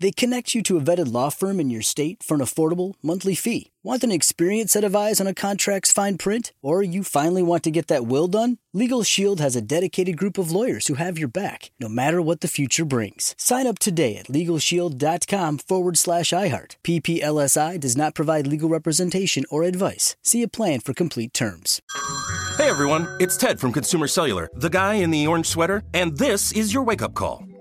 They connect you to a vetted law firm in your state for an affordable monthly fee. Want an experienced set of eyes on a contract's fine print? Or you finally want to get that will done? Legal Shield has a dedicated group of lawyers who have your back, no matter what the future brings. Sign up today at LegalShield.com forward slash iHeart. PPLSI does not provide legal representation or advice. See a plan for complete terms. Hey everyone, it's Ted from Consumer Cellular, the guy in the orange sweater, and this is your wake up call.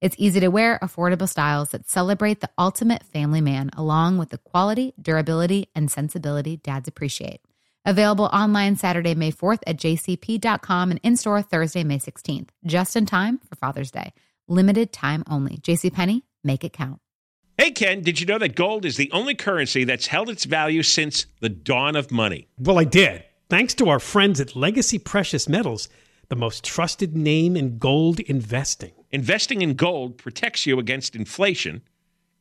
It's easy to wear, affordable styles that celebrate the ultimate family man, along with the quality, durability, and sensibility dads appreciate. Available online Saturday, May 4th at jcp.com and in store Thursday, May 16th, just in time for Father's Day. Limited time only. JCPenney, make it count. Hey, Ken, did you know that gold is the only currency that's held its value since the dawn of money? Well, I did. Thanks to our friends at Legacy Precious Metals, the most trusted name in gold investing. Investing in gold protects you against inflation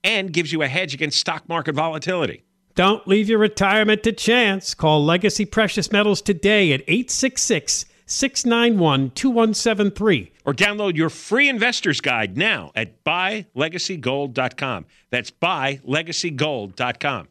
and gives you a hedge against stock market volatility. Don't leave your retirement to chance. Call Legacy Precious Metals today at 866 691 2173. Or download your free investor's guide now at buylegacygold.com. That's buylegacygold.com.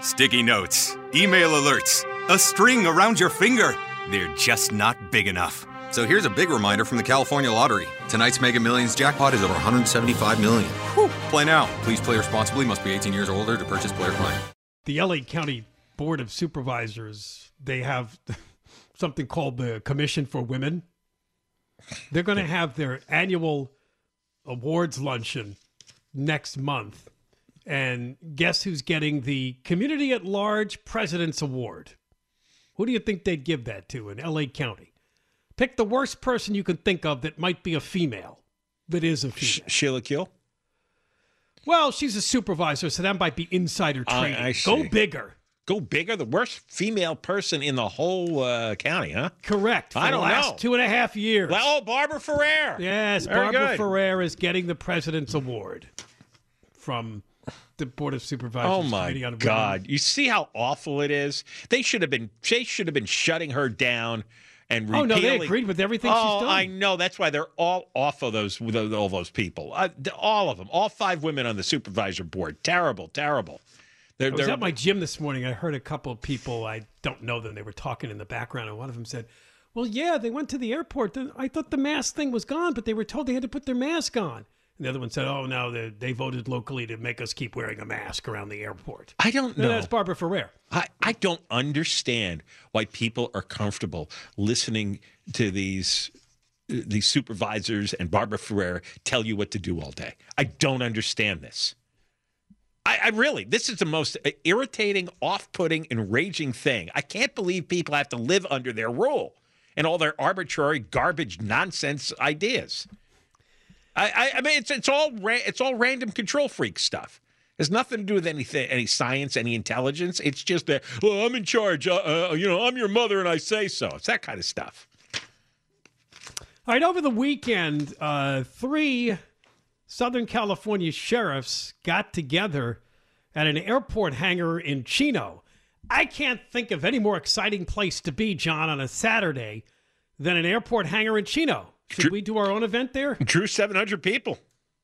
Sticky notes, email alerts, a string around your finger. They're just not big enough. So here's a big reminder from the California Lottery. Tonight's Mega Millions jackpot is over 175 million. Whew. Play now. Please play responsibly. Must be 18 years or older to purchase player client. The LA County Board of Supervisors, they have something called the Commission for Women. They're going to have their annual awards luncheon next month. And guess who's getting the Community at Large President's Award? Who do you think they'd give that to in LA County? Pick the worst person you can think of that might be a female. That is a female. Sh- Sheila Kuehl? Well, she's a supervisor, so that might be insider trading. I Go see. bigger. Go bigger, the worst female person in the whole uh, county, huh? Correct. For I don't last know. two and a half years. Well, oh, Barbara Ferrer. yes, Very Barbara good. Ferrer is getting the President's Award from the Board of Supervisors. Oh my Committee on Women. God! You see how awful it is. They should have been. They should have been shutting her down and Oh repealing. no, they agreed with everything oh, she's done. I know. That's why they're all off of those. those- All those people. Uh, all of them. All five women on the supervisor board. Terrible. Terrible. They're, I was they're- at my gym this morning. I heard a couple of people. I don't know them. They were talking in the background, and one of them said, "Well, yeah, they went to the airport. I thought the mask thing was gone, but they were told they had to put their mask on." And the other one said, "Oh no, they, they voted locally to make us keep wearing a mask around the airport." I don't No, know. that's Barbara Ferrer. I, I don't understand why people are comfortable listening to these these supervisors and Barbara Ferrer tell you what to do all day. I don't understand this. I, I really, this is the most irritating, off-putting, enraging thing. I can't believe people have to live under their rule and all their arbitrary, garbage, nonsense ideas. I, I, mean, it's it's all ra- it's all random control freak stuff. Has nothing to do with anything, any science, any intelligence. It's just that, well, I'm in charge. Uh, uh, you know, I'm your mother, and I say so. It's that kind of stuff. All right, over the weekend, uh, three Southern California sheriffs got together at an airport hangar in Chino. I can't think of any more exciting place to be, John, on a Saturday than an airport hangar in Chino. Should we do our own event there? Drew 700 people.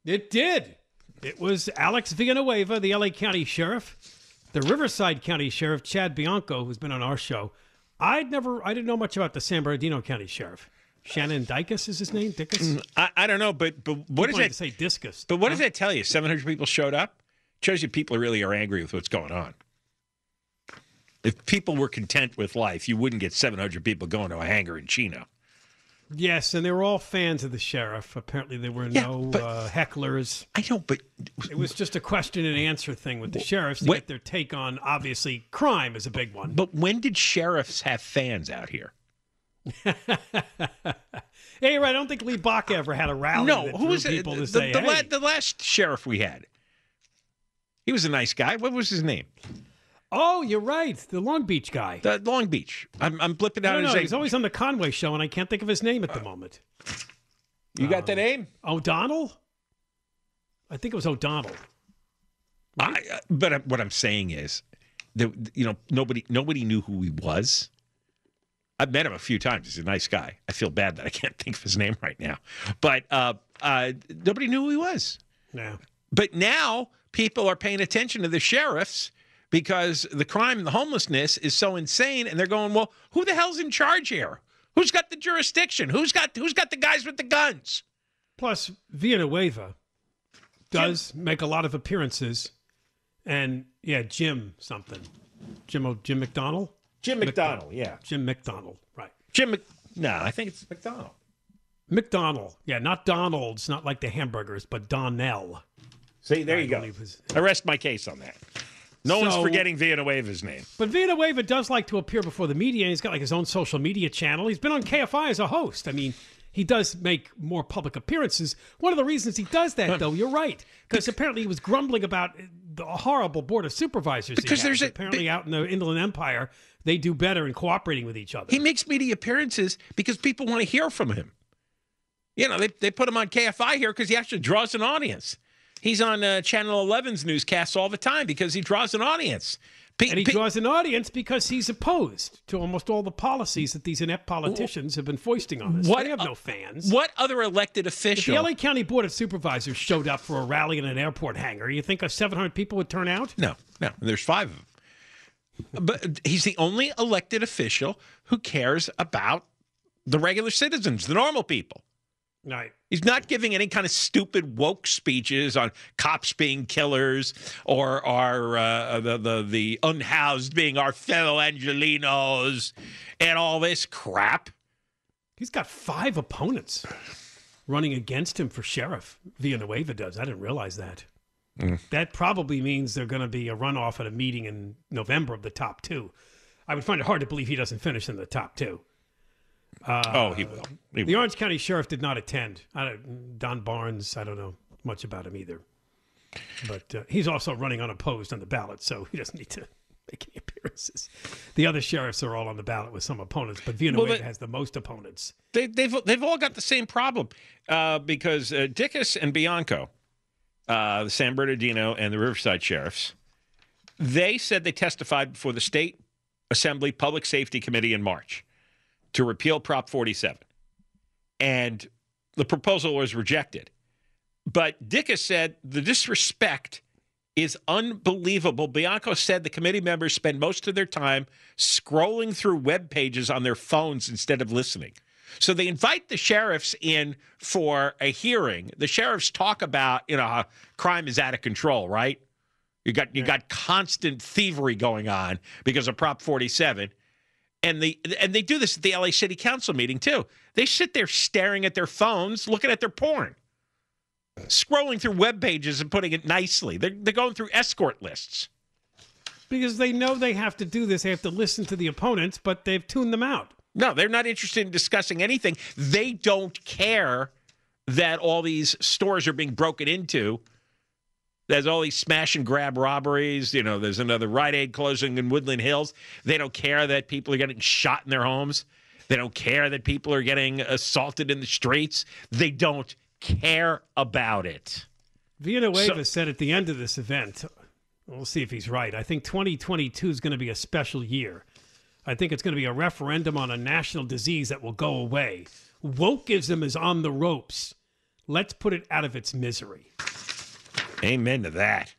It did. It was Alex Villanueva, the LA County Sheriff, the Riverside County Sheriff, Chad Bianco, who's been on our show. I'd never, I didn't know much about the San Bernardino County Sheriff. Shannon Dicus is his name? Dicus? Mm, I, I don't know, but but what does that say discus? But what does that tell you? 700 people showed up. Shows you people really are angry with what's going on. If people were content with life, you wouldn't get 700 people going to a hangar in Chino. Yes, and they were all fans of the sheriff. Apparently, there were Yeah, no uh, hecklers. I know, but It was just a question and answer thing with the sheriffs to What- get their take on. Obviously, crime is a big one. but when did sheriffs have fans out here? Yeah, you're right. I don't think Lee Baca ever had a rally. no, who was it? people The, to say, the, hey. la- the last sheriff we had. He was a nice guy. What was his name? Oh, you're right. The Long Beach guy. The Long Beach. I'm, I'm blipping out his name. He's always on the Conway show, and I can't think of his name at the moment. you got the name? O'Donnell? I think it was O'Donnell. I, uh, but uh, what I'm saying is, that you know, nobody nobody knew who he was. I've met him a few times. He's a nice guy. I feel bad that I can't think of his name right now, but uh, uh, nobody knew who he was. Yeah. But now people are paying attention to the sheriffs because the crime and the homelessness is so insane, and they're going, "Well, who the hell's in charge here? Who's got the jurisdiction? Who's got who's got the guys with the guns?" Plus, Villanueva does make a lot of appearances, and yeah, Jim something, Jim O- Jim McDonald, Jim McDonald, yeah, Jim McDonald, right? Jim. Mc, no, I think it's McDonnell. McDonnell, yeah, not Donald's, not like the hamburgers, but Donnell. See, there I you go. believe his- I rest my case on that. No one's So- forgetting Villanueva's name. But Villanueva does like to appear before the media. He's got like his own social media channel. He's been on KFI as a host. I mean, he does make more public appearances. One of the reasons he does that, though, you're right, because apparently he was grumbling about the horrible board of supervisors. Because there's a- apparently out in the Inland Empire, they do better in cooperating with each other. He makes media appearances because people want to hear from him. You know, they, they put him on KFI here because he actually draws an audience. He's on uh, Channel 11's newscasts all the time because he draws an audience. And he draws an audience because he's opposed to almost all the policies that these inept politicians have been foisting on us. What- they have no fans. what other elected If official? the LA County Board of Supervisors showed up for a rally in an airport hangar, you think 700 people would turn out? No, no. There's five of them. But he's the only elected official who cares about the regular citizens, the normal people. Right. He's not giving any kind of stupid woke speeches on cops being killers or our uh, the, the the unhoused being our fellow Angelinos and all this crap. He's got five opponents running against him for sheriff. Villanueva does. I didn't realize that. That probably means they're going to be a runoff at a meeting in November of the top two. I would find it hard to believe he doesn't finish in the top two. Oh, he will. He The will. Orange County Sheriff did not attend. I don't, Don Barnes, I don't know much about him either. But uh, he's also running unopposed on the ballot, so he doesn't need to make any appearances. The other sheriffs are all on the ballot with some opponents, but Villanueva they- has the most opponents. They, they've they've all got the same problem uh, because uh, Dicus and Bianco, uh, the San Bernardino and the Riverside sheriffs, they said they testified before the state assembly public safety committee in March to repeal Prop 47, and the proposal was rejected. But Dicus said the disrespect is unbelievable. Bianco said the committee members spend most of their time scrolling through web pages on their phones instead of listening. So they invite the sheriffs in for a hearing. The sheriffs talk about, you know, how crime is out of control, right? You got you got constant thievery going on because of Prop 47. And they and they do this at the LA City Council meeting too. They sit there staring at their phones, looking at their porn scrolling through web pages and putting it nicely. They're, they're going through escort lists. Because they know they have to do this. They have to listen to the opponents, but they've tuned them out. No, they're not interested in discussing anything. They don't care that all these stores are being broken into. There's all these smash and grab robberies. You know, there's another Rite Aid closing in Woodland Hills. They don't care that people are getting shot in their homes. They don't care that people are getting assaulted in the streets. They don't care about it. Villanueva So- said at the end of this event, we'll see if he's right. I think 2022 is going to be a special year. I think it's going to be a referendum on a national disease that will go away. Wokeism is on the ropes. Let's put it out of its misery. Amen to that.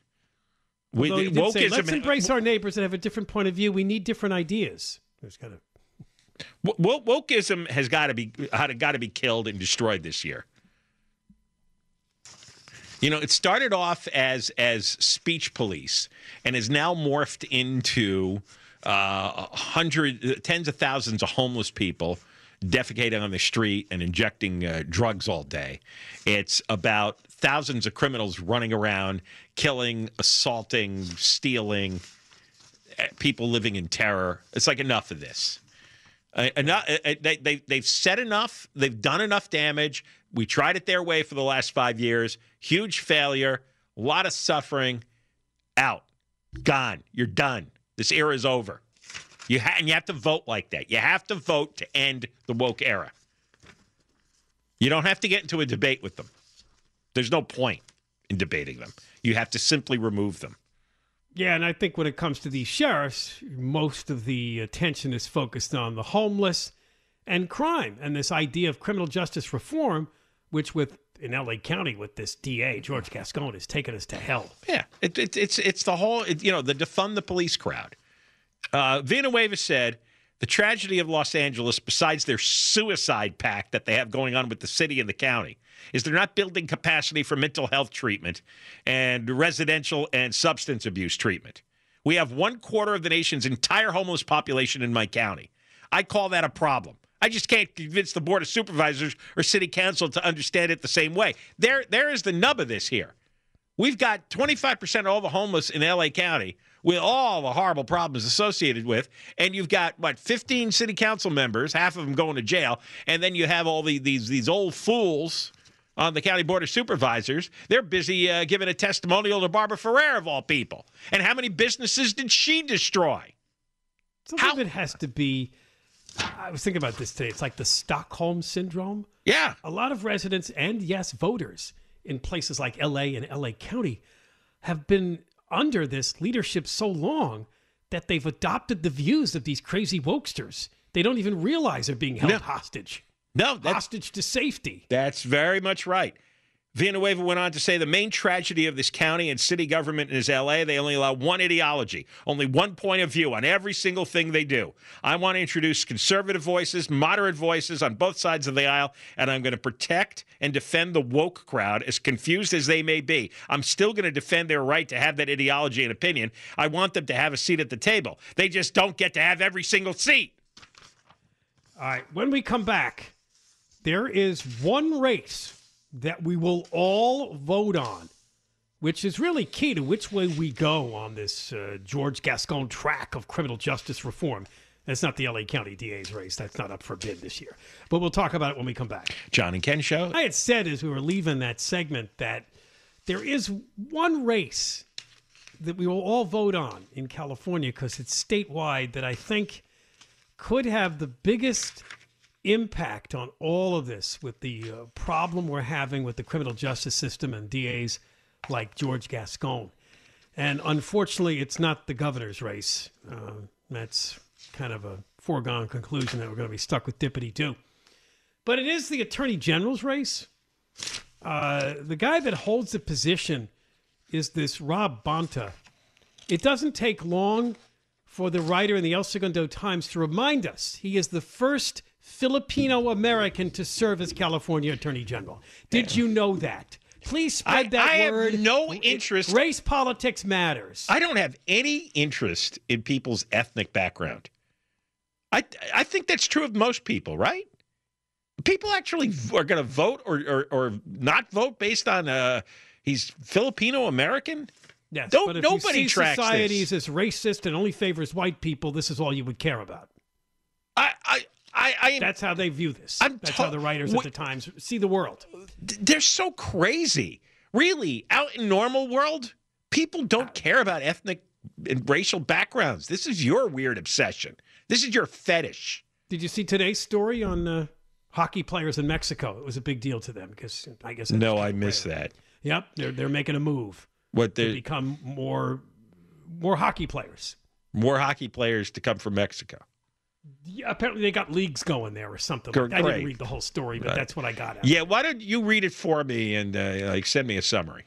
We, Although did say, let's embrace our neighbors that have a different point of view. We need different ideas. There's kind of Wo- wokeism has got to be got to be killed and destroyed this year. You know, it started off as as speech police and is now morphed into uh, hundred, tens of thousands of homeless people defecating on the street and injecting uh, drugs all day. It's about thousands of criminals running around, killing, assaulting, stealing, eh, people living in terror. It's like enough of this. Uh, enough, uh, they, they, they've said enough. They've done enough damage. We tried it their way for the last five years. Huge failure, a lot of suffering. Out, gone. You're done. This era is over. You ha- and you have to vote like that. You have to vote to end the woke era. You don't have to get into a debate with them. There's no point in debating them. You have to simply remove them. Yeah, and I think when it comes to these sheriffs, most of the attention is focused on the homeless and crime and this idea of criminal justice reform, which with in LA County with this DA George Gascon has taken us to hell. Yeah, it, it, it's it's the whole it, you know the defund the police crowd. Uh, Villanueva said the tragedy of Los Angeles, besides their suicide pact that they have going on with the city and the county, is they're not building capacity for mental health treatment and residential and substance abuse treatment. We have one quarter of the nation's entire homeless population in my county. I call that a problem. I just can't convince the board of supervisors or city council to understand it the same way. There, there is the nub of this here. We've got 25% of all the homeless in LA County with all the horrible problems associated with, and you've got what 15 city council members, half of them going to jail, and then you have all the, these these old fools on the county board of supervisors. They're busy uh, giving a testimonial to Barbara Ferrer of all people. And how many businesses did she destroy? Some of it has to be. I was thinking about this today. It's like the Stockholm syndrome. Yeah. A lot of residents and yes, voters in places like LA and LA County have been under this leadership so long that they've adopted the views of these crazy wokesters. They don't even realize they're being held No. hostage. No, that's, Hostage to safety. that's very much right. Villanueva went on to say the main tragedy of this county and city government is LA. They only allow one ideology, only one point of view on every single thing they do. I want to introduce conservative voices, moderate voices on both sides of the aisle, and I'm going to protect and defend the woke crowd, as confused as they may be. I'm still going to defend their right to have that ideology and opinion. I want them to have a seat at the table. They just don't get to have every single seat. All right. When we come back, there is one race that we will all vote on, which is really key to which way we go on this uh, George Gascon track of criminal justice reform. That's not the LA County DA's race. That's not up for bid this year. But we'll talk about it when we come back. John and Ken show. I had said as we were leaving that segment that there is one race that we will all vote on in California because it's statewide that I think could have the biggest impact on all of this with the uh, problem we're having with the criminal justice system and DAs like George Gascon. And unfortunately, it's not the governor's race. Uh, that's kind of a foregone conclusion that we're going to be stuck with Dippity Doo. But it is the attorney general's race. Uh, the guy that holds the position is this Rob Bonta. It doesn't take long for the writer in the El Segundo Times to remind us he is the first Filipino American to serve as California Attorney General. Did you know that? Please spread I- that I have no interest- Race politics matters. I don't have any interest in people's ethnic background. I I think that's true of most people, right? People actually are going to vote or, or or not vote based on uh he's Filipino American. yes, don't- but if nobody you see tracks societies this. as racist and only favors white people, this is all you would care about. I I I, I That's how they view this. I'm That's to- how the writers what- at the Times see the world. they're so crazy. Really, out in normal world, people don't care about ethnic and racial backgrounds. This is your weird obsession. This is your fetish. Did you see today's story on uh, hockey players in Mexico? It was a big deal to them because I guess. No, I missed that. Yep, they're they're making a move What they become more more hockey players. more hockey players to come from Mexico. Yeah, apparently they got leagues going there or something. Like, I didn't read the whole story, but Right. that's what I got. Out. Yeah, why don't you read it for me and uh, like send me a summary?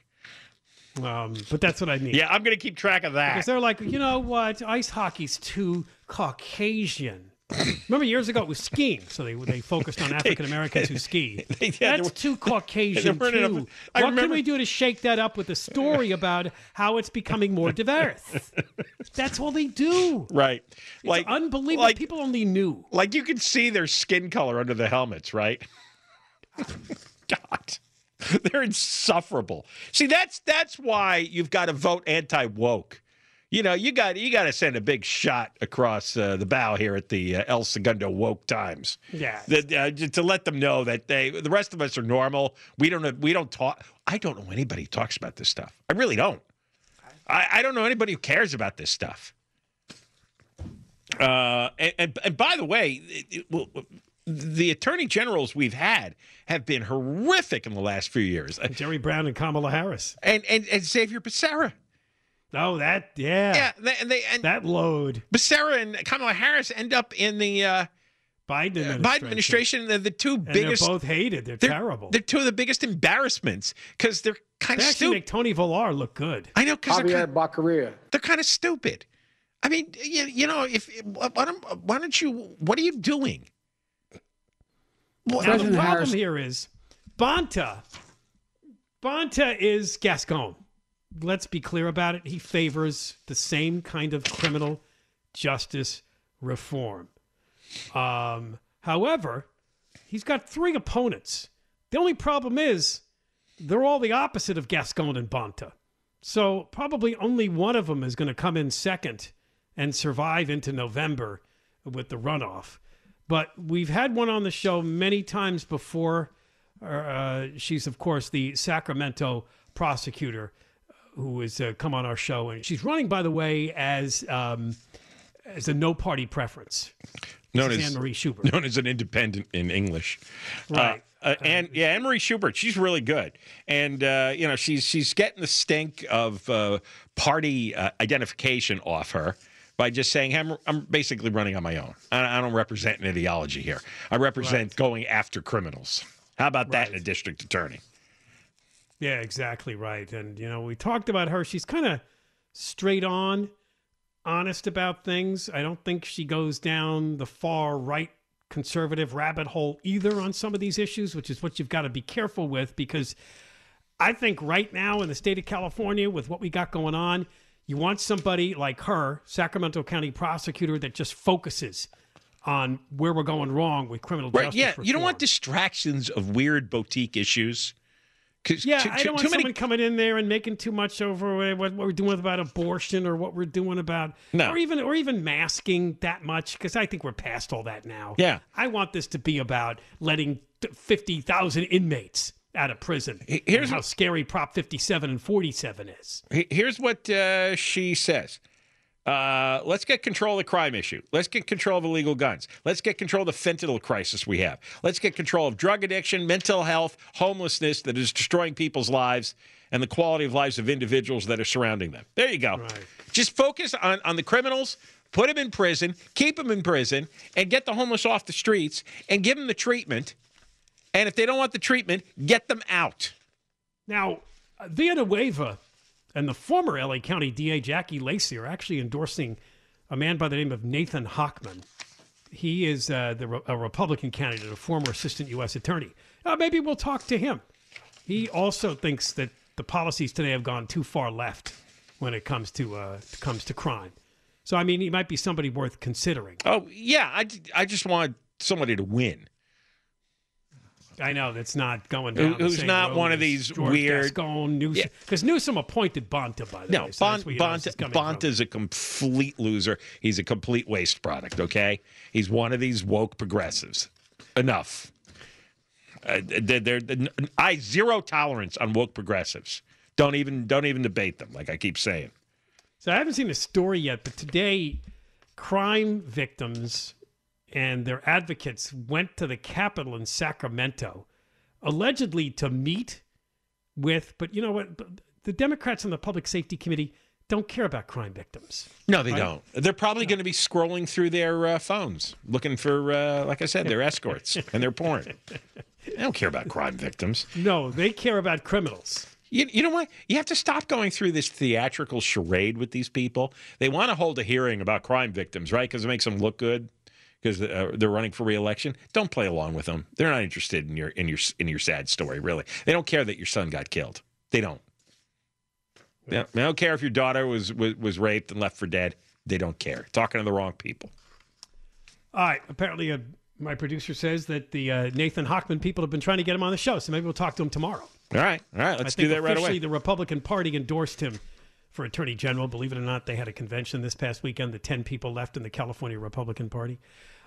Um, but that's what I need. Yeah, I'm going to keep track of that. Because they're like, you know what? Ice hockey's too Caucasian. Remember years ago it was skiing, so they they focused on African Americans who ski. They- yeah, That's there too Caucasian enough- too. I What can we do to shake that up with a story about how it's becoming more diverse? That's all they do. Right. It's like unbelievable. Like, People only knew. like you could see their skin color under the helmets, right? God. They're insufferable. See, that's that's why you've got to vote anti woke. You know, you got you got to send a big shot across uh, the bow here at the uh, El Segundo Woke Times. Yeah. Uh, to let them know that they the rest of us are normal. We don't we don't talk. I don't know anybody who talks about this stuff. I really don't. I, I don't know anybody who cares about this stuff. Uh, and, and, and by the way, it, it, well, the attorney generals we've had have been horrific in the last few years. Jerry Brown and Kamala Harris. And and, and Xavier Becerra. Oh, that yeah. Yeah, they, and they and That load. Becerra and Kamala Harris end up in the uh, Biden administration. Biden administration. They're the two And biggest. they're both hated. They're, they're- terrible. They're two of the biggest embarrassments because they're kind they of stupid. make Tony Villar look good. I know because they're Javier kind, Baccaria. they're kind of stupid. I mean, you, you know, if why don't, why don't you? What are you doing? Now, the President problem Harris- here is Bonta. Bonta is Gascon. Let's be clear about it. He favors the same kind of criminal justice reform. Um, however, he's got three opponents. The only problem is they're all the opposite of Gascon and Bonta. So probably only one of them is going to come in second and survive into November with the runoff. But we've had one on the show many times before. Uh, she's, of course, the Sacramento prosecutor who has uh, come on our show, and she's running, by the way, as um, as a no party preference. Known as Anne Marie Schubert. known as an independent in English. Right. Uh, uh, and yeah, Anne Marie Schubert, she's really good, and uh, you know she's she's getting the stink of uh, party uh, identification off her by just saying hey, I'm, I'm basically running on my own. I, I don't represent an ideology here. I represent going after criminals. How about that in a district attorney? Yeah, exactly right. And you know, we talked about her. She's kind of straight on, honest about things. I don't think she goes down the far right conservative rabbit hole either on some of these issues, which is what you've got to be careful with because I think right now in the state of California with what we got going on, you want somebody like her, Sacramento County prosecutor that just focuses on where we're going wrong with criminal Right? justice Yeah, you don't want distractions of weird boutique issues. Yeah, too- I don't want too many- someone coming in there and making too much over what, what we're doing about abortion or what we're doing about, No. or even or even masking that much because I think we're past all that now. Yeah. I want this to be about letting fifty thousand inmates out of prison. Here's how scary Prop fifty-seven and forty-seven is. Here's what uh, she says. Uh, let's get control of the crime issue. Let's get control of illegal guns. Let's get control of the fentanyl crisis we have. Let's get control of drug addiction, mental health, homelessness that is destroying people's lives, and the quality of lives of individuals that are surrounding them. There you go. Right. Just focus on, on the criminals, put them in prison, keep them in prison, and get the homeless off the streets and give them the treatment. And if they don't want the treatment, get them out. Now, uh, Villanueva and the former LA County DA Jackie Lacey are actually endorsing a man by the name of Nathan Hochman. He is uh, the, a Republican candidate, a former assistant U.S. attorney. Uh, maybe we'll talk to him. He also thinks that the policies today have gone too far left when it comes to uh, comes to crime. So, I mean, he might be somebody worth considering. Oh, yeah. I, I just want somebody to win. I know that's not going Who- down. the who's not one of these George weird- Gascon, Newsom, Yeah. because Newsom appointed Bonta by the No, way. so Bont, where you Bont, is from. a complete loser. He's a complete waste product. Okay, he's one of these woke progressives. Enough. Uh, they're, they're, I zero tolerance on woke progressives. Don't even don't even debate them. Like I keep saying. So I haven't seen the story yet, but today, crime victims and their advocates went to the Capitol in Sacramento, allegedly to meet with. But you know what? The Democrats on the Public Safety Committee don't care about crime victims. No, they Right. don't. They're probably going to be scrolling through their uh, phones, looking for, uh, like I said, their escorts and their porn. They don't care about crime victims. No, they care about criminals. You, you know what? You have to stop going through this theatrical charade with these people. They want to hold a hearing about crime victims, right? Because it makes them look good. Because uh, they're running for reelection. Don't play along with them. They're not interested in your in your in your sad story. Really, they don't care that your son got killed. They don't. They don't, they don't care if your daughter was, was was raped and left for dead. They don't care. Talking to the wrong people. All right. Apparently, uh, my producer says that the uh, Nathan Hochman people have been trying to get him on the show, so maybe we'll talk to him tomorrow. All right, all right. Let's do that right away. The Republican Party endorsed him for Attorney General. Believe it or not, they had a convention this past weekend. The ten people left in the California Republican Party,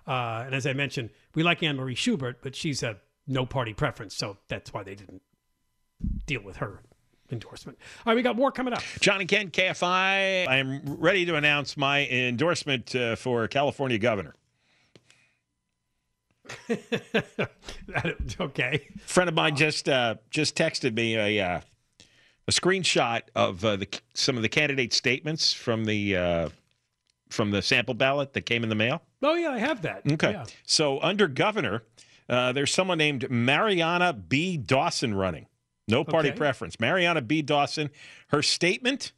uh, and as I mentioned, we like Anne Marie Schubert, but she's a no party preference, so that's why they didn't deal with her endorsement. All right, we got more coming up. John and Ken, KFI. I am ready to announce my endorsement uh, for California governor. okay. friend of mine just uh, just texted me a uh, a screenshot of uh, the some of the candidate statements from the uh, from the sample ballot that came in the mail. Oh yeah, I have that. Okay, Yeah. so under governor, uh, there's someone named Mariana B. Dawson running. No party Okay. preference. Mariana B. Dawson. Her statement,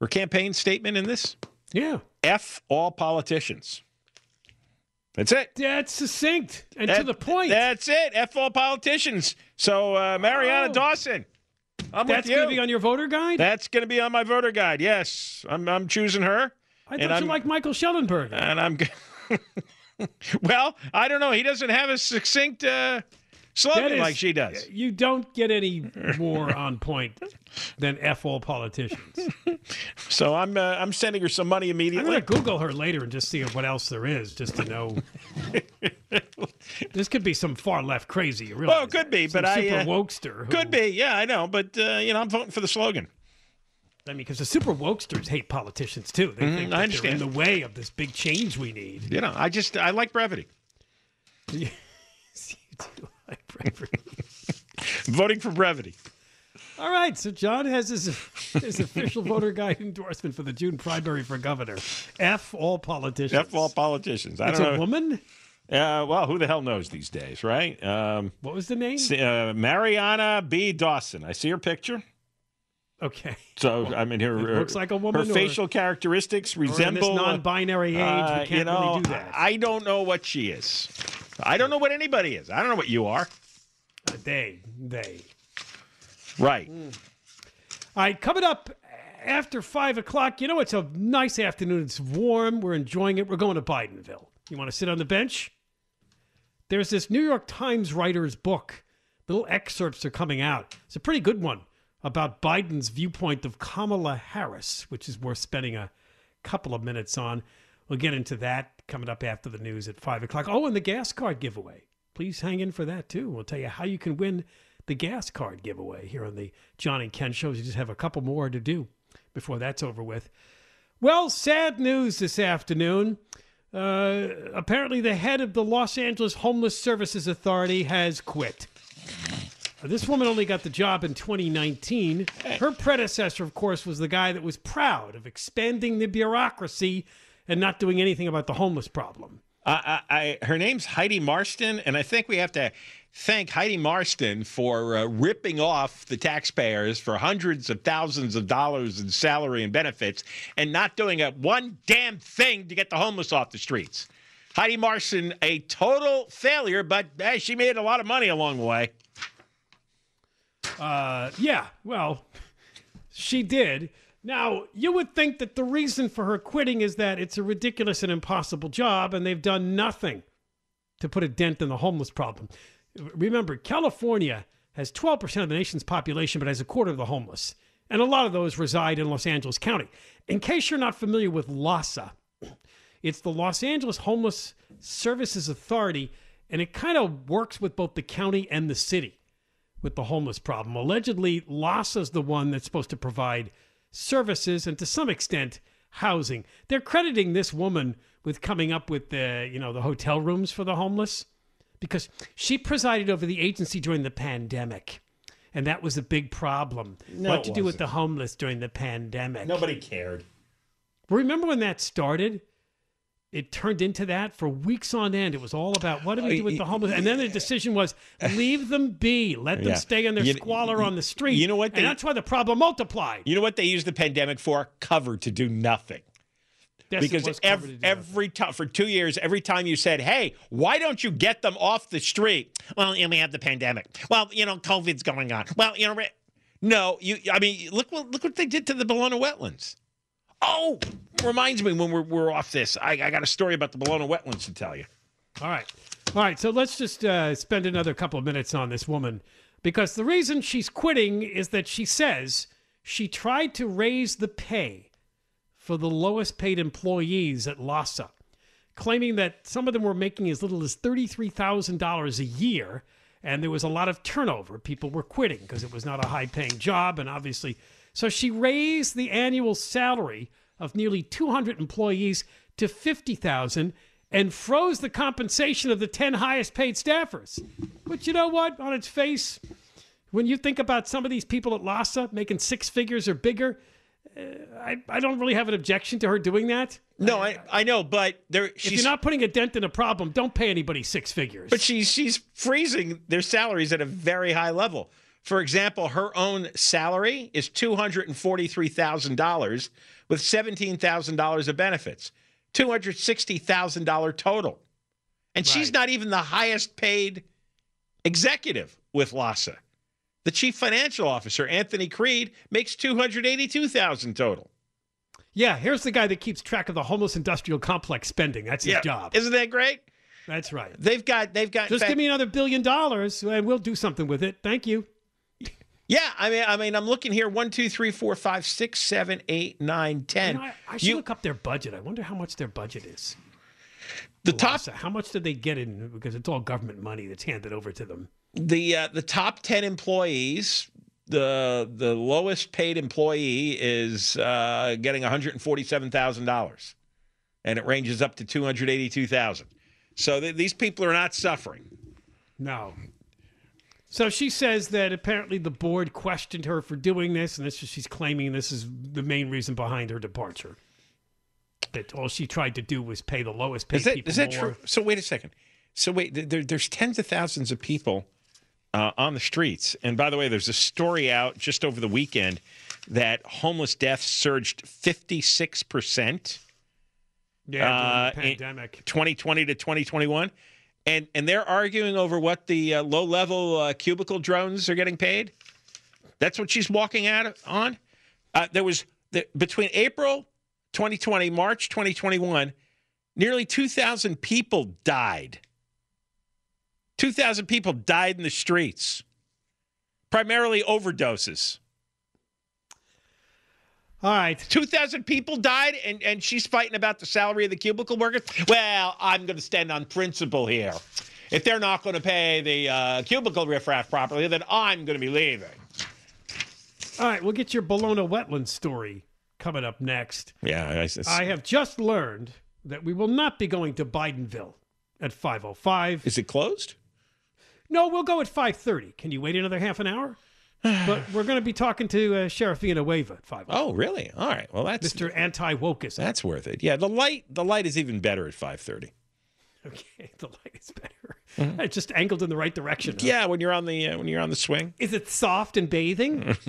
her campaign statement in this: Yeah. F all politicians. That's it. That's succinct and to the point. That's it. F all politicians. So uh, Mariana Oh. Dawson. I'm That's going to be on your voter guide? That's going to be on my voter guide. Yes, I'm. I'm choosing her. I thought I'm- you liked Michael Shellenberger. And I'm. well, I don't know. He doesn't have a succinct uh, slogan is- like she does. You don't get any more on point than F all politicians. So I'm. Uh, I'm sending her some money immediately. I'm going to Google her later and just see what else there is, just to know. this could be some far left crazy. You Well, it could be. Some but I, super uh, wokester. who- Could be. Yeah, I know. But uh, you know, I'm voting for the slogan. I mean, because the super wokesters hate politicians too. They think Mhm, that I they're in the way of this big change we need. You know, I just. I like brevity. you do bravery. Voting for brevity. All right, so John has his, his official voter guide endorsement for the June primary for governor. F all politicians. F all politicians. I It's don't a know. woman. Uh, well, who the hell knows these days, right? Um, What was the name? uh, Mariana B. Dawson. I see her picture. Okay. So I mean, her it looks like a woman Her or- facial characteristics in this resemble uh, non-binary age, uh, we can't you know, really do that. I don't know what she is. I don't know what anybody is. I don't know what you are. Uh, they, they. Right. All right, coming up after five o'clock. You know, it's a nice afternoon. It's warm. We're enjoying it. We're going to Bidenville. You want to sit on the bench? There's this New York Times writer's book. Little excerpts are coming out. It's a pretty good one about Biden's viewpoint of Kamala Harris, which is worth spending a couple of minutes on. We'll get into that coming up after the news at five o'clock. Oh, and the gas card giveaway. Please hang in for that too. We'll tell you how you can win the gas card giveaway here on the John and Ken shows. You just have a couple more to do before that's over with. Well, sad news this afternoon. Uh, apparently, the head of the Los Angeles Homeless Services Authority has quit. This woman only got the job in 2019. Her predecessor, of course, was the guy that was proud of expanding the bureaucracy and not doing anything about the homeless problem. I, I, I, her name's Heidi Marston, and I think we have to thank Heidi Marston for uh, ripping off the taxpayers for hundreds of thousands of dollars in salary and benefits and not doing a one damn thing to get the homeless off the streets. Heidi Marston, a total failure, but hey, she made a lot of money along the way. Uh, yeah, well, she did. Now, you would think that the reason for her quitting is that it's a ridiculous and impossible job and they've done nothing to put a dent in the homeless problem. Remember, California has 12% of the nation's population, but has a quarter of the homeless. And a lot of those reside in Los Angeles County. In case you're not familiar with LAHSA, it's the Los Angeles Homeless Services Authority, and it kind of works with both the county and the city with the homeless problem. Allegedly, LAHSA is the one that's supposed to provide services and to some extent housing. They're crediting this woman with coming up with the, you know, the hotel rooms for the homeless because she presided over the agency during the pandemic. And that was a big problem. No, what to do with the homeless during the pandemic. Nobody cared. Remember when that started? It turned into that for weeks on end. It was all about what do we do with uh, the homeless? And then the decision was leave them be, let them Yeah. stay in their You- squalor on the street. you know what they- and that's why the problem multiplied. You know what they used the pandemic for? Cover to do nothing. Yes, because was ev- covered in every time for two years, every time you said, "Hey, why don't you get them off the street?" Well, you know, we have the pandemic. Well, you know, COVID's going on. Well, you know, no, you. I mean, look look what they did to the Ballona wetlands. Oh, reminds me when we're we're off this. I, I got a story about the Ballona wetlands to tell you. All right. All right. So let's just uh, spend another couple of minutes on this woman because the reason she's quitting is that she says she tried to raise the pay for the lowest paid employees at LAHSA, claiming that some of them were making as little as $33,000 a year. And there was a lot of turnover. People were quitting because it was not a high paying job. And obviously, so she raised the annual salary of nearly 200 employees to 50,000 and froze the compensation of the 10 highest paid staffers. But you know what? On its face, when you think about some of these people at LAHSA making six figures or bigger, uh, I, I don't really have an objection to her doing that. No, I I know, but there If you're not putting a dent in a problem, don't pay anybody six figures. But she's she's freezing their salaries at a very high level. For example, her own salary is two hundred and forty-three thousand dollars with seventeen thousand dollars of benefits, two hundred sixty thousand dollar total, and she's not even the highest paid executive with LAHSA. The chief financial officer, Anthony Creed, makes two hundred eighty-two thousand total. yeah, here's the guy that keeps track of the homeless industrial complex spending. That's his job. isn't that great? That's right. They've got they've got Just fact- give me another billion dollars and we'll do something with it. Thank you. Yeah, I mean, I mean, I'm looking here: one, two, three, four, five, six, seven, eight, nine, You ten. know, I, I should You- look up their budget. I wonder how much their budget is. the top, How much did they get in? Because it's all government money that's handed over to them. the uh, the top ten employees, the the lowest paid employee is uh, getting one hundred and forty seven thousand dollars, and it ranges up to two hundred eighty two thousand. So th- these people are not suffering. No. So she says that apparently the board questioned her for doing this, and this is, she's claiming this is the main reason behind her departure. That all she tried to do was pay the lowest paid Is that people is that more. true? So wait a second. So wait, there, there's tens of thousands of people uh, on the streets, and by the way, there's a story out just over the weekend that homeless deaths surged 56 percent, Yeah, uh, the pandemic. 2020 to 2021, and and they're arguing over what the uh, low level uh, cubicle drones are getting paid. That's what she's walking out on. Uh, there was the, between April 2020, March 2021, nearly 2,000 people died. 2,000 people died in the streets, primarily overdoses. All right. 2,000 people died, and, and she's fighting about the salary of the cubicle workers. Well, I'm going to stand on principle here. If they're not going to pay the uh, cubicle riffraff properly, then I'm going to be leaving. All right, we'll get your Ballona wetland story coming up next. Yeah, I, I have just learned that we will not be going to Bidenville at 505. is it closed? No, we'll go at 5:30. Can you wait another half an hour? But we're going to be talking to uh, Sheriff Villanueva at 5. Oh, really? All right. Well, that's Mr. Anti-Wokeism. that's worth it. Yeah, the light the light is even better at 5:30. Okay, the light is better. It's just angled in the right direction. huh? Mm-hmm. Yeah, when you're on the uh, when you're on the swing. Is it soft and bathing?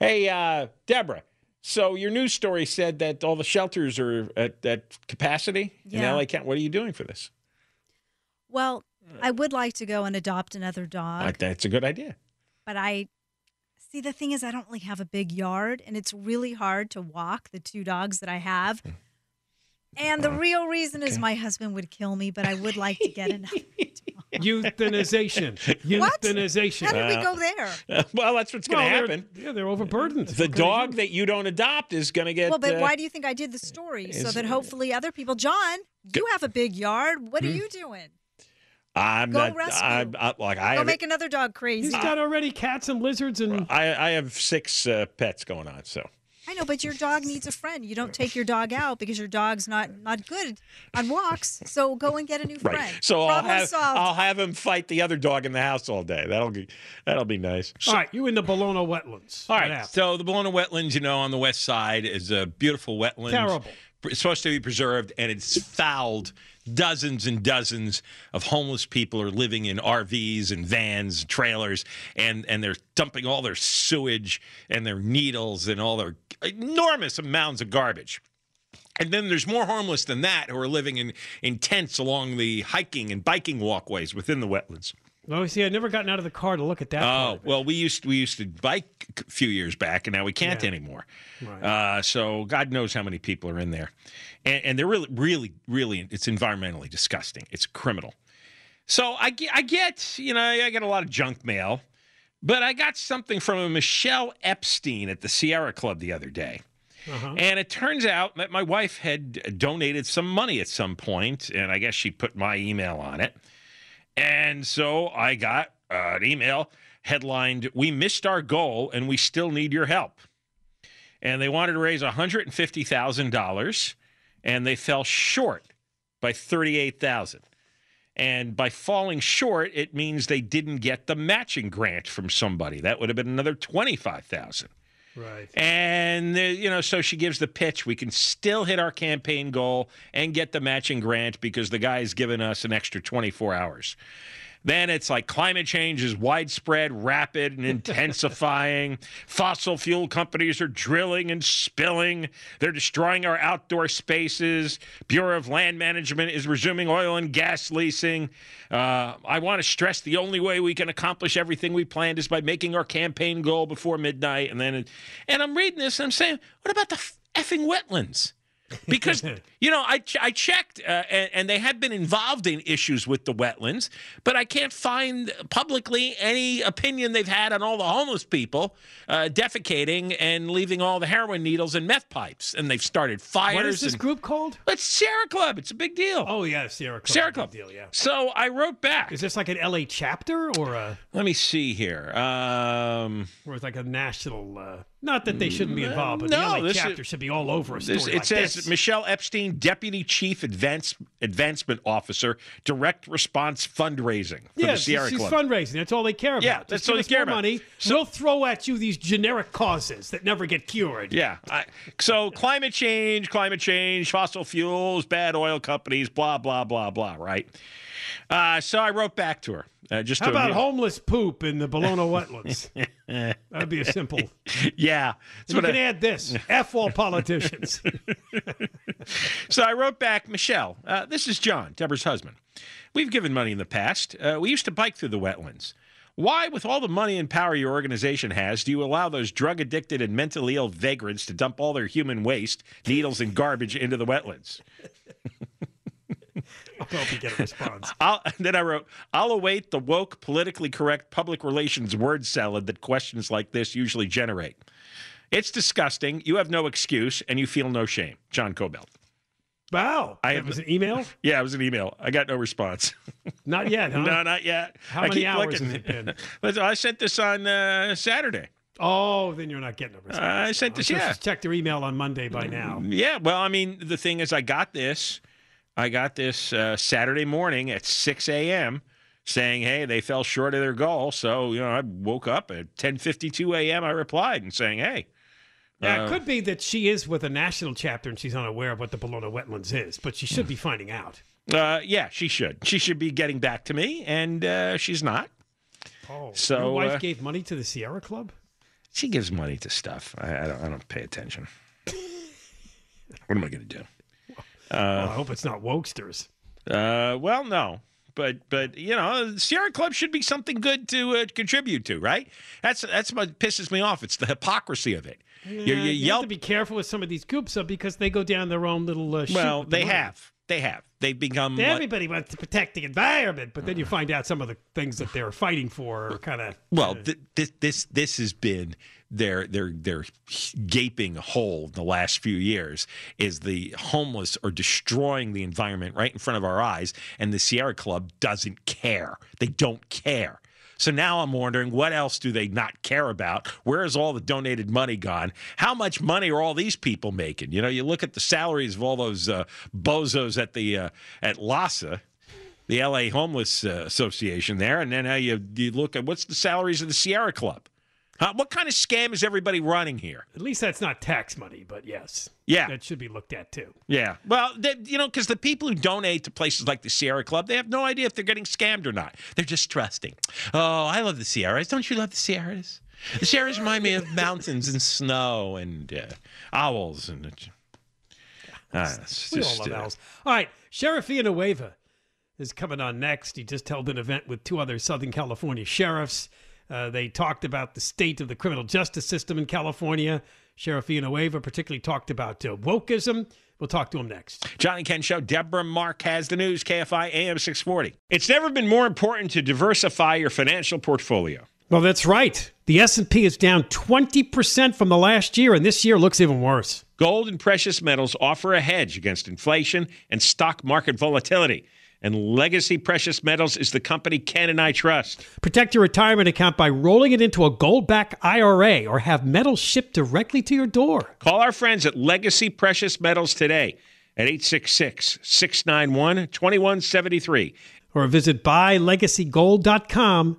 Hey, uh, Deborah. So your news story said that all the shelters are at, at capacity in Yeah. LA County. What are you doing for this? Well, I would like to go and adopt another dog, Uh, that's a good idea. but I see the thing is I don't really have a big yard and it's really hard to walk the two dogs that I have. Hmm. And the real reason is my husband would kill me, but I would like to get another dog. Euthanization. What? Euthanization. How did we go there? well, that's what's going to Well, they're- happen. Yeah, they're overburdened. The What dog do? that you don't adopt is going to get. Well, but uh, why do you think I did the story? So is- that hopefully other people, John, you have a big yard. What are Hmm. you doing? I'm Go not. rescue. I'm, I, like I Go have. make another dog crazy. He's got already cats and lizards and I, I have six uh, pets going on. So I know, but your dog needs a friend. You don't take your dog out because your dog's not not good on walks. So go and get a new friend. right. friend. So I'll have solved. I'll have him fight the other dog in the house all day. That'll be that'll be nice. All right, you in the Ballona wetlands. All What right. happened? So the Ballona Wetlands, you know, on the west side is a beautiful wetland. Terrible. It's supposed to be preserved, and it's fouled. Dozens and dozens of homeless people are living in RVs and vans, trailers, and and they're dumping all their sewage and their needles and all their enormous amounts of garbage. And then there's more homeless than that who are living in, in tents along the hiking and biking walkways within the wetlands. Oh, see, I've never gotten out of the car to look at that. Oh well, we used we used to bike a few years back, and now we can't Yeah. anymore. Right. Uh, so God knows how many people are in there, and, and they're really, really, really. It's environmentally disgusting. It's criminal. So I get, I get, you know, I get a lot of junk mail, but I got something from a Michelle Epstein at the Sierra Club the other day. Uh-huh. And it turns out that my wife had donated some money at some point, and I guess she put my email on it. And so I got uh, an email headlined, We missed our goal and we still need your help. And they wanted to raise $150,000 and they fell short by 38,000. And by falling short, it means they didn't get the matching grant from somebody. That would have been another 25,000. Right. And, you know, so she gives the pitch. We can still hit our campaign goal and get the matching grant because the guy's given us an extra 24 hours. Then it's like climate change is widespread, rapid, and intensifying. Fossil fuel companies are drilling and spilling. They're destroying our outdoor spaces. Bureau of Land Management is resuming oil and gas leasing. Uh, I want to stress the only way we can accomplish everything we planned is by making our campaign goal before midnight. And then, and I'm reading this and I'm saying, what about the effing wetlands? Because you know I, ch- I checked uh, and, and they have been involved in issues with the wetlands but i can't find publicly any opinion they've had on all the homeless people uh, defecating and leaving all the heroin needles and meth pipes and they've started fires What is this and- group called? it's sierra club it's a big deal Oh yeah, Sierra Club. sierra Big club Deal, yeah. so i wrote back Is this like an LA chapter or a let me see here um, or it's like a national? Uh, not that they shouldn't be involved, but no, the LA this is- chapter should be all over a story This, it like says this. Michelle Epstein, Deputy Chief Advance, Advancement Officer, Direct Response Fundraising for yeah, the Sierra she's Club. fundraising. That's all they care about. Yeah, Just that's all they us care about. Money. we'll throw at you these generic causes that never get cured. Yeah. I, so climate change, climate change, fossil fuels, bad oil companies, blah blah blah blah. Right. Uh, so I wrote back to her. Uh, just How to about homeless poop in the Ballona wetlands? That'd be a simple. Yeah. You can I- add this: F all politicians. So I wrote back, Michelle, uh, this is John, Deborah's husband. We've given money in the past. Uh, we used to bike through the wetlands. Why, with all the money and power your organization has, do you allow those drug addicted and mentally ill vagrants to dump all their human waste, needles, and garbage into the wetlands? Hope you get a response. I'll, then I wrote, I'll await the woke, politically correct public relations word salad that questions like this usually generate. It's disgusting. You have no excuse, and you feel no shame. John Kobylt. Wow, I have- was an email. Yeah, it was an email. I got no response. Not yet, huh? no, not yet. How I many hours looking. has it been? I sent this on uh, Saturday. Oh, then you're not getting a response. I sent I'm this, yeah. she's checked her email on Monday by now. Yeah, well, I mean, the thing is, I got this. I got this uh, Saturday morning at 6 a.m. saying, "Hey, they fell short of their goal." So you know, I woke up at 10:52 a.m. I replied and saying, "Hey, Yeah, Uh, it could be that she is with a national chapter and she's unaware of what the Ballona wetlands is, but she should be finding out. uh, yeah, she should. She should be getting back to me, and uh, she's not. Oh, So, your wife uh, gave money to the Sierra Club. She gives money to stuff. I, I don't. I don't pay attention. what am I going to do? Well, I hope it's not wokesters. Uh, well, no, but but you know, Sierra Club should be something good to uh, contribute to, right? That's that's what pisses me off. It's the hypocrisy of it. you, Yeah, you you yelp. have to be careful with some of these groups though, because they go down their own little. Uh, well, they have. They have. They've become. like- Everybody wants to protect the environment, but then you find out some of the things that they're fighting for are kind of well, th- this this this has been their their their gaping hole in the last few years is the homeless are destroying the environment right in front of our eyes, and the Sierra Club doesn't care. They don't care. So now I'm wondering what else do they not care about? Where is all the donated money gone? How much money are all these people making? You know, you look at the salaries of all those uh, bozos at the uh, at LAHSA, the LA Homeless uh, Association there, and then you you look at what's the salaries of the Sierra Club. Huh? What kind of scam is everybody running here? At least that's not tax money, but yes. Yeah. That should be looked at too. Yeah. Well, they, you know, because the people who donate to places like the Sierra Club, they have no idea if they're getting scammed or not. They're just trusting. Oh, I love the Sierras. Don't you love the Sierras? The Sierras remind me of mountains and snow and uh, owls and. Uh, it's We all love uh, owls. All right, Sheriff Villanueva is coming on next. He just held an event with two other Southern California sheriffs. Uh, they talked about the state of the criminal justice system in California. Sheriff Villanueva particularly talked about uh, wokeism. We'll talk to him next. Johnny Ken Show. Deborah Mark has the news. KFI AM 640. It's never been more important to diversify your financial portfolio. Well, that's right. The S&P is down 20% from the last year, and this year looks even worse. Gold and precious metals offer a hedge against inflation and stock market volatility. And Legacy Precious Metals is the company Ken and I trust. Protect your retirement account by rolling it into a gold-backed IRA or have metals shipped directly to your door. Call our friends at Legacy Precious Metals today at 866 691 2173. Or visit buylegacygold.com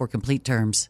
for complete terms.